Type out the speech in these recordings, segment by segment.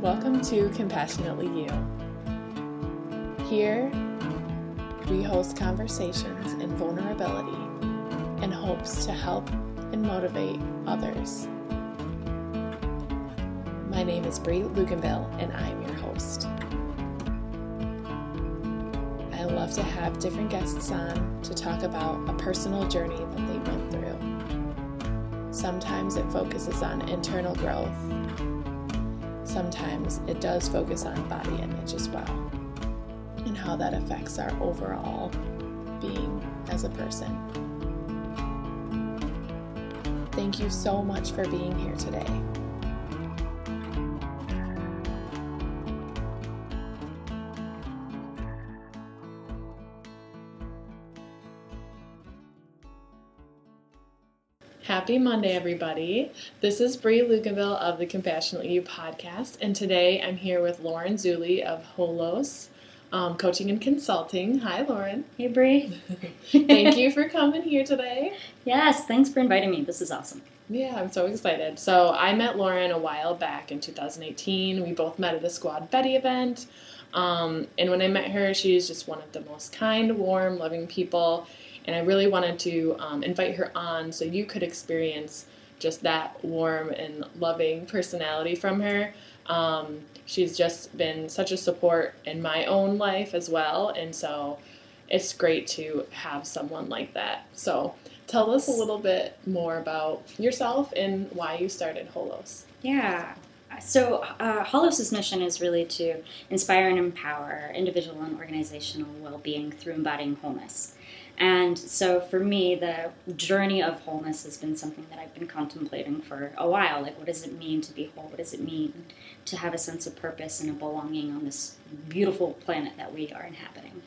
Welcome to Compassionately You. Here, we host conversations in vulnerability in hopes to help and motivate others. My name is Bri Luganville, and I'm your host. I love to have different guests on to talk about a personal journey that they went through. Sometimes it focuses on internal growth. Sometimes it does focus on body image as well and how that affects our overall being as a person. Thank you so much for being here today. Happy Monday, everybody. This is Bri Luganville of the Compassionately You podcast, and today I'm here with Lauren Zulli of Holos um, Coaching and Consulting. Hi, Lauren. Hey, Bri. Thank you for coming here today. Yes, thanks for inviting me. This is awesome. Yeah, I'm so excited. So, I met Lauren a while back in 2018. We both met at a Squad Bettie event. Um, and when I met her, she was just one of the most kind, warm, loving people and I really wanted to um, invite her on so you could experience just that warm and loving personality from her. Um, she's just been such a support in my own life as well, and so it's great to have someone like that. So, tell us a little bit more about yourself and why you started Holos. Yeah. So, uh, Holos' mission is really to inspire and empower individual and organizational well being through embodying wholeness. And so for me, the journey of wholeness has been something that I've been contemplating for a while. Like, what does it mean to be whole? What does it mean to have a sense of purpose and a belonging on this beautiful planet that we are inhabiting?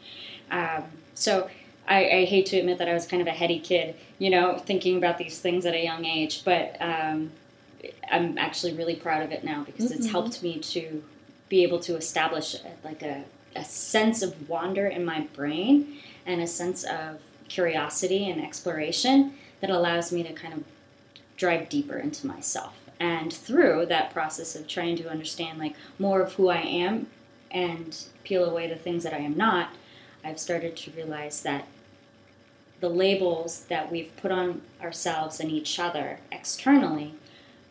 Um, so I, I, hate to admit that I was kind of a heady kid, you know, thinking about these things at a young age, but um, I'm actually really proud of it now because mm-hmm. it's helped me to be able to establish like a, a sense of wonder in my brain and a sense of curiosity and exploration that allows me to kind of drive deeper into myself. And through that process of trying to understand like more of who I am and peel away the things that I am not, I've started to realize that the labels that we've put on ourselves and each other externally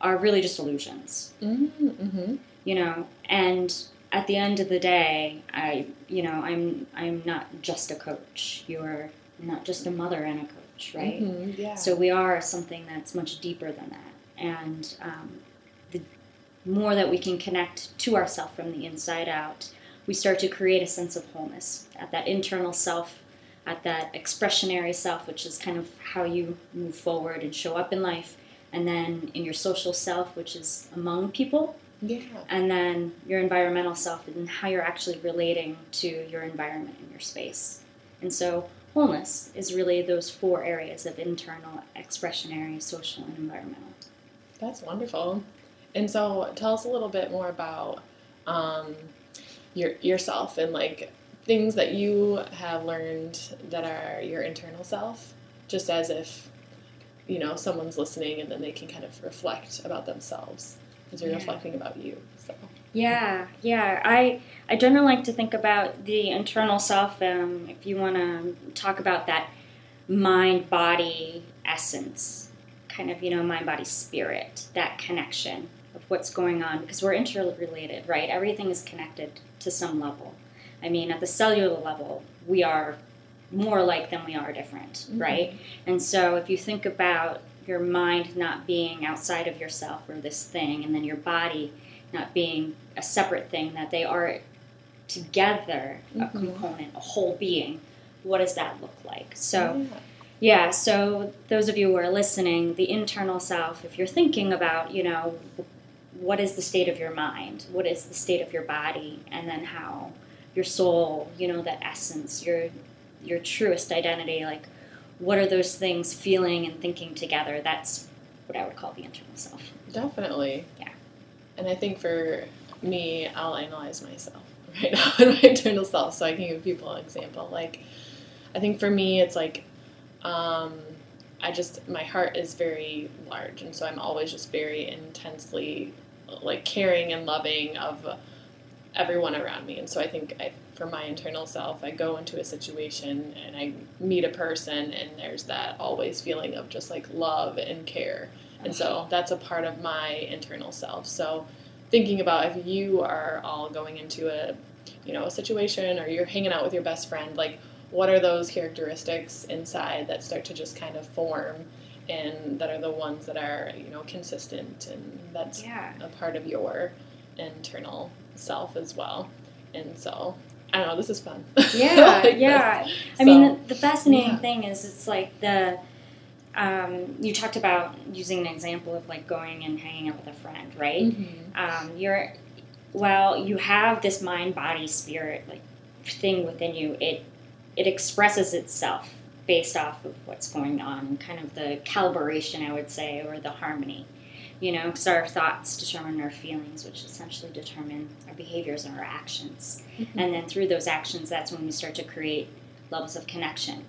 are really just illusions. Mm-hmm, mm-hmm. You know, and at the end of the day, I, you know, I'm I'm not just a coach. You're not just a mother and a coach, right? Mm-hmm, yeah. So we are something that's much deeper than that, and um, the more that we can connect to ourself from the inside out, we start to create a sense of wholeness at that internal self, at that expressionary self, which is kind of how you move forward and show up in life, and then in your social self, which is among people yeah. And then your environmental self and how you're actually relating to your environment and your space. And so wholeness is really those four areas of internal, expressionary, social, and environmental. That's wonderful. And so tell us a little bit more about um, your yourself and like things that you have learned that are your internal self, just as if you know someone's listening and then they can kind of reflect about themselves because you're yeah. reflecting about you. So. Yeah, yeah. I I generally like to think about the internal self. Um, if you want to talk about that mind body essence, kind of you know mind body spirit, that connection of what's going on because we're interrelated, right? Everything is connected to some level. I mean, at the cellular level, we are more alike than we are different, mm-hmm. right? And so if you think about your mind not being outside of yourself or this thing, and then your body not being a separate thing, that they are together mm-hmm. a component, a whole being. What does that look like? So, yeah. yeah, so those of you who are listening, the internal self, if you're thinking about, you know, what is the state of your mind? What is the state of your body? And then how your soul, you know, that essence, your your truest identity, like what are those things feeling and thinking together? That's what I would call the internal self. Definitely. Yeah. And I think for me, I'll analyze myself right now in my internal self so I can give people an example. Like, I think for me, it's like, um, I just, my heart is very large, and so I'm always just very intensely like caring and loving of everyone around me. And so I think I, for my internal self, I go into a situation and I meet a person, and there's that always feeling of just like love and care. And so that's a part of my internal self. So thinking about if you are all going into a you know a situation or you're hanging out with your best friend, like what are those characteristics inside that start to just kind of form and that are the ones that are you know consistent and that's Yeah. a part of your internal self as well. And so I don't know, this is fun. Yeah, Like yeah. this. I mean, the, the fascinating yeah. thing is it's like the um, you talked about using an example of like going and hanging out with a friend, right? mhm. Um, you're well, you have this mind, body, spirit like thing within you. It it expresses itself based off of what's going on and kind of the calibration, I would say, or the harmony. You know, because our thoughts determine our feelings, which essentially determine our behaviors and our actions. And then through those actions, that's when we start to create levels of connection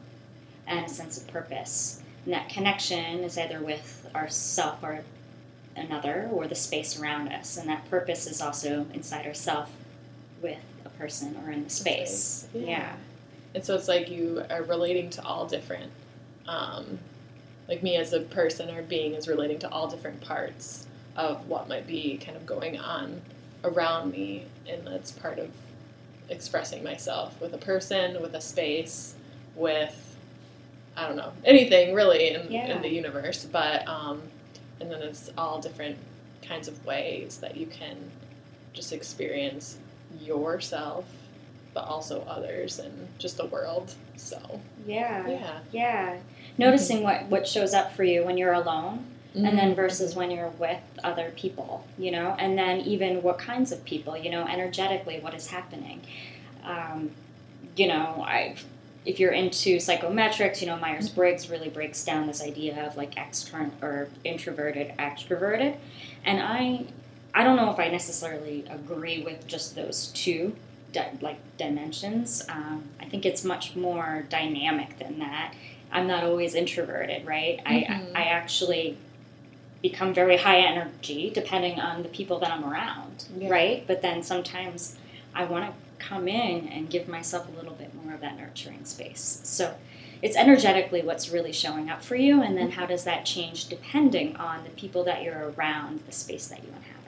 and a sense of purpose. And that connection is either with ourself or another or the space around us. And that purpose is also inside ourself with a person or in the space. space, yeah. Yeah. And so it's like you are relating to all different, um, like me as a person or being is relating to all different parts of what might be kind of going on around me. And that's part of expressing myself with a person, with a space, with, I don't know, anything really in, Yeah. in the universe. But, um, and then it's all different kinds of ways that you can just experience yourself but also others and just the world. So Yeah. yeah, Yeah. Noticing what, what shows up for you when you're alone and Mm-hmm. then versus when you're with other people, you know, and then even what kinds of people, you know, energetically, what is happening. Um, you know, I if you're into psychometrics, you know, Myers Briggs really breaks down this idea of like external or introverted, extroverted, and I I don't know if I necessarily agree with just those two di- like dimensions. Um, I think it's much more dynamic than that. I'm not always introverted, right? Mhm. I I actually become very high energy depending on the people that I'm around, Yeah. right? But then sometimes I want to come in and give myself a little bit more of that nurturing space. So it's energetically what's really showing up for you, and then how does that change depending on the people that you're around, the space that you inhabit.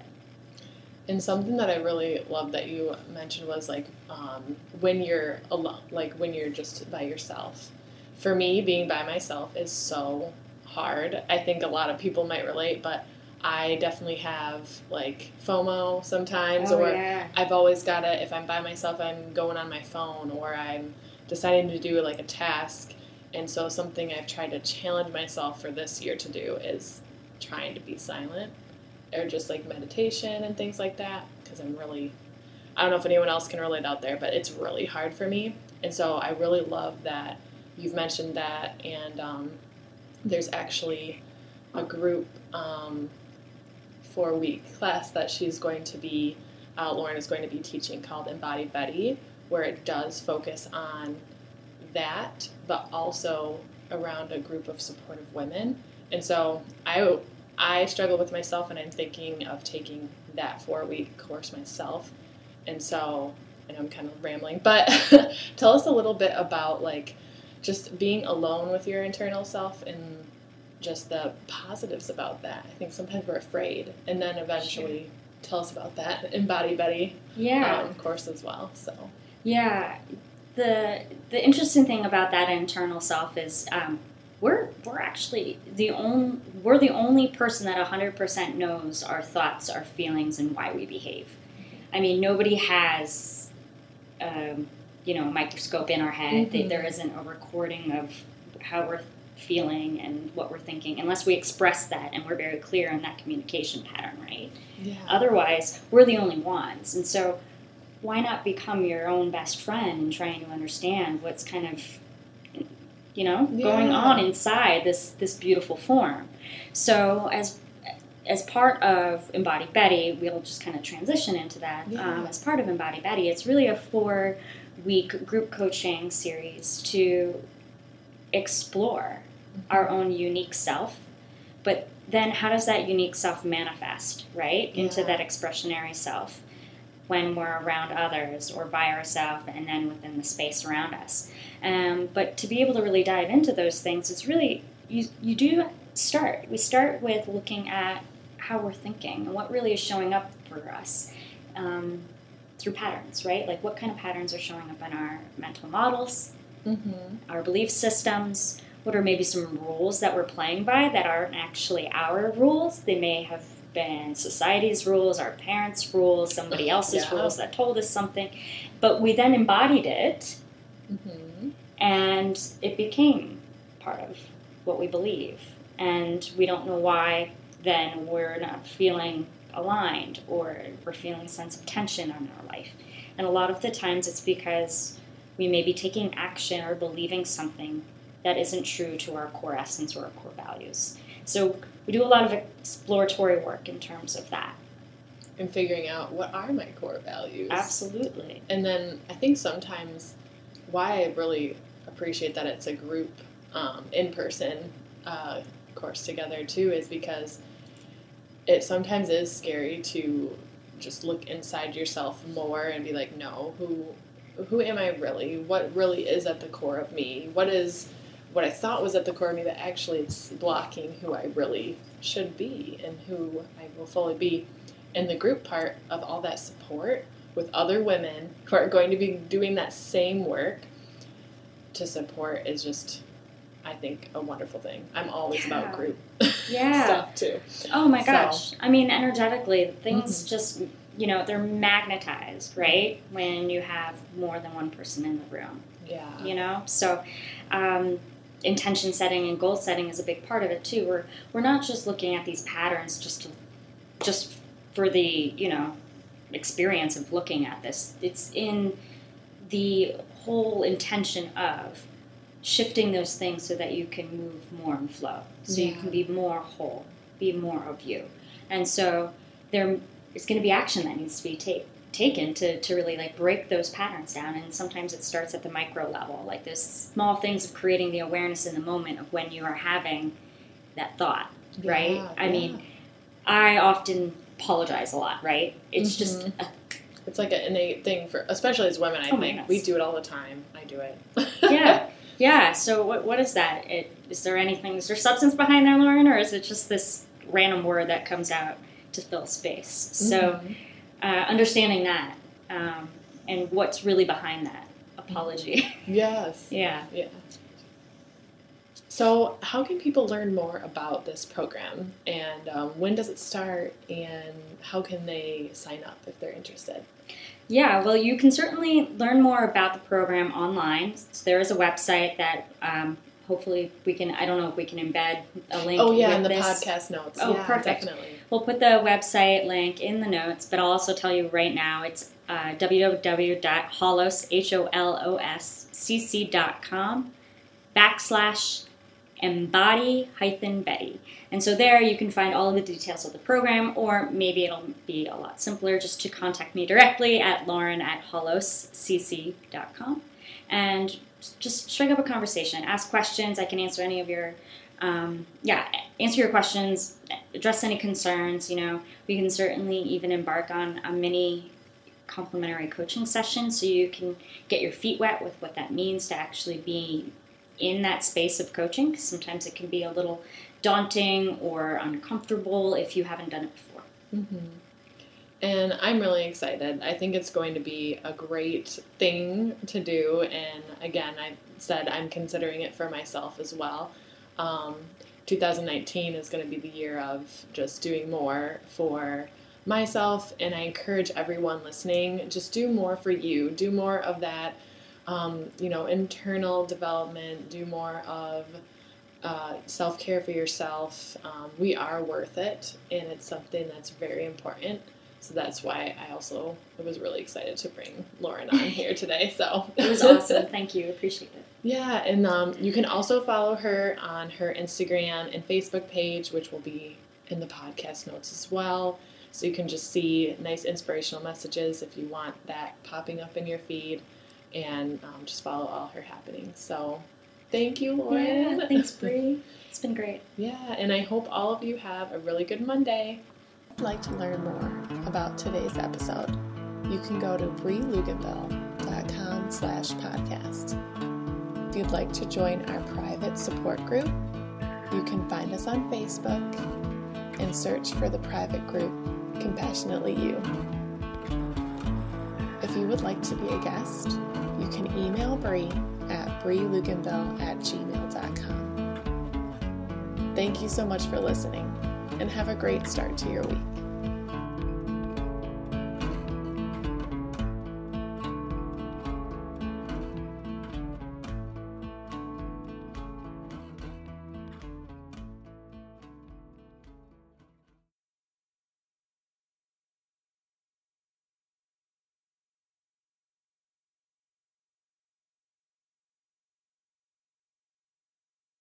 And something that I really love that you mentioned was like um, when you're alone, like when you're just by yourself. For me, being by myself is so hard. I think a lot of people might relate, but I definitely have like FOMO sometimes, Oh, or yeah. I've always got to, if I'm by myself, I'm going on my phone or I'm deciding to do like a task. And so, something I've tried to challenge myself for this year to do is trying to be silent or just like meditation and things like that. Because I'm really, I don't know if anyone else can relate out there, but it's really hard for me. And so, I really love that you've mentioned that. And um, there's actually a group. Um, four week class that she's going to be, uh, Lauren is going to be teaching called Embodied Bettie, where it does focus on that, but also around a group of supportive women. And so I, I struggle with myself, and I'm thinking of taking that four week course myself. And so, and I'm kind of rambling, but tell us a little bit about like just being alone with your internal self and just the positives about that. I think sometimes we're afraid, and then eventually tell us about that Embody Bettie Yeah. um, course as well. So Yeah, the the interesting thing about that internal self is um, we're we're actually the only we're the only person that hundred percent knows our thoughts, our feelings, and why we behave. I mean, nobody has, um, you know, a microscope in our head. They- Mhm. There isn't a recording of how we're feeling and what we're thinking unless we express that and we're very clear in that communication pattern, right? yeah, Otherwise, we're the only ones. And so, why not become your own best friend and trying to understand what's kind of, you know, going on inside this this beautiful form? So, as as part of Embodied Bettie, we'll just kind of transition into that. Yeah. Um, as part of Embodied Bettie, it's really a four week group coaching series to explore our own unique self, but then how does that unique self manifest, right, into that expressionary self when we're around others or by ourselves and then within the space around us? Um, but to be able to really dive into those things, it's really, you, you do start. We start with looking at how we're thinking and what really is showing up for us. Um, through patterns, right? Like what kind of patterns are showing up in our mental models, Mm-hmm. our belief systems, what are maybe some rules that we're playing by that aren't actually our rules. They may have been society's rules, our parents' rules, somebody else's Yeah. rules that told us something. But we then embodied it Mm-hmm. and it became part of what we believe. And we don't know why then we're not feeling aligned or we're feeling a sense of tension in our life. And a lot of the times it's because we may be taking action or believing something that isn't true to our core essence or our core values. So we do a lot of exploratory work in terms of that. And figuring out what are my core values. Absolutely. And then I think sometimes why I really appreciate that it's a group um, in person uh, course together too is because it sometimes is scary to just look inside yourself more and be like, no, who who am I really? What really is at the core of me? What is what I thought was at the core of me that actually it's blocking who I really should be and who I will fully be. And the group part of all that support with other women who are going to be doing that same work to support is just I think a wonderful thing. I'm always about group Yeah. stuff too. Oh my So- gosh. I mean, energetically, things Mhm. just, you know, they're magnetized, right? When you have more than one person in the room, Yeah. you know? So, um, intention setting and goal setting is a big part of it too. We're, we're not just looking at these patterns just to, just for the, you know, experience of looking at this. It's in the whole intention of shifting those things so that you can move more and flow so you can be more whole be more of you and so there is going to be action that needs to be ta- taken to, to really like break those patterns down and sometimes it starts at the micro level like those small things of creating the awareness in the moment of when you are having that thought right Yeah, i mean i often apologize a lot right it's just Mhm. a It's like an innate thing for, especially as women. I Oh think we do it all the time. I do it. yeah yeah so what, what is that it, is there anything is there substance behind that lauren or is it just this random word that comes out to fill space so Mhm. Uh, understanding that um, and what's really behind that apology yes. yeah Yeah. So, how can people learn more about this program, and um, when does it start, and how can they sign up if they're interested? yeah well you can certainly learn more about the program online so there is a website that um, hopefully we can i don't know if we can embed a link Oh yeah, in the this. podcast notes. Oh, yeah, perfect. Definitely. We'll put the website link in the notes, but I'll also tell you right now it's uh, www.holos, H-O-L-O-S-C-C.com backslash embody hyphen Bettie. And so there you can find all of the details of the program, or maybe it'll be a lot simpler just to contact me directly at lauren at holoscc.com and just strike up a conversation, ask questions. I can answer any of your um, yeah, answer your questions, address any concerns. You know, we can certainly even embark on a mini complimentary coaching session so you can get your feet wet with what that means to actually be in that space of coaching. 'cause sometimes it can be a little daunting or uncomfortable if you haven't done it before. hmm And I'm really excited. I think it's going to be a great thing to do. And again, I said I'm considering it for myself as well. Um, 2019 is going to be the year of just doing more for myself. And I encourage everyone listening just do more for you. Do more of that, um, you know, internal development. Do more of uh, self care for yourself. Um, we are worth it, and it's something that's very important. So that's why I also was really excited to bring Lauren on here today. So It was awesome. Thank you. Appreciate it. yeah, and um, you can also follow her on her Instagram and Facebook page, which will be in the podcast notes as well. So you can just see nice inspirational messages if you want that popping up in your feed, and um, just follow all her happenings. So Thank you, Lauren. Yeah, thanks, Bri. It's been great. Yeah, and I hope all of you have a really good Monday. You'd like to learn more about today's episode, you can go to breeluganville.com slash podcast. If you'd like to join our private support group, you can find us on Facebook and search for the private group Compassionately You. If you would like to be a guest, you can email Bri at breeluganville at gmail.com. Thank you so much for listening and have a great start to your week.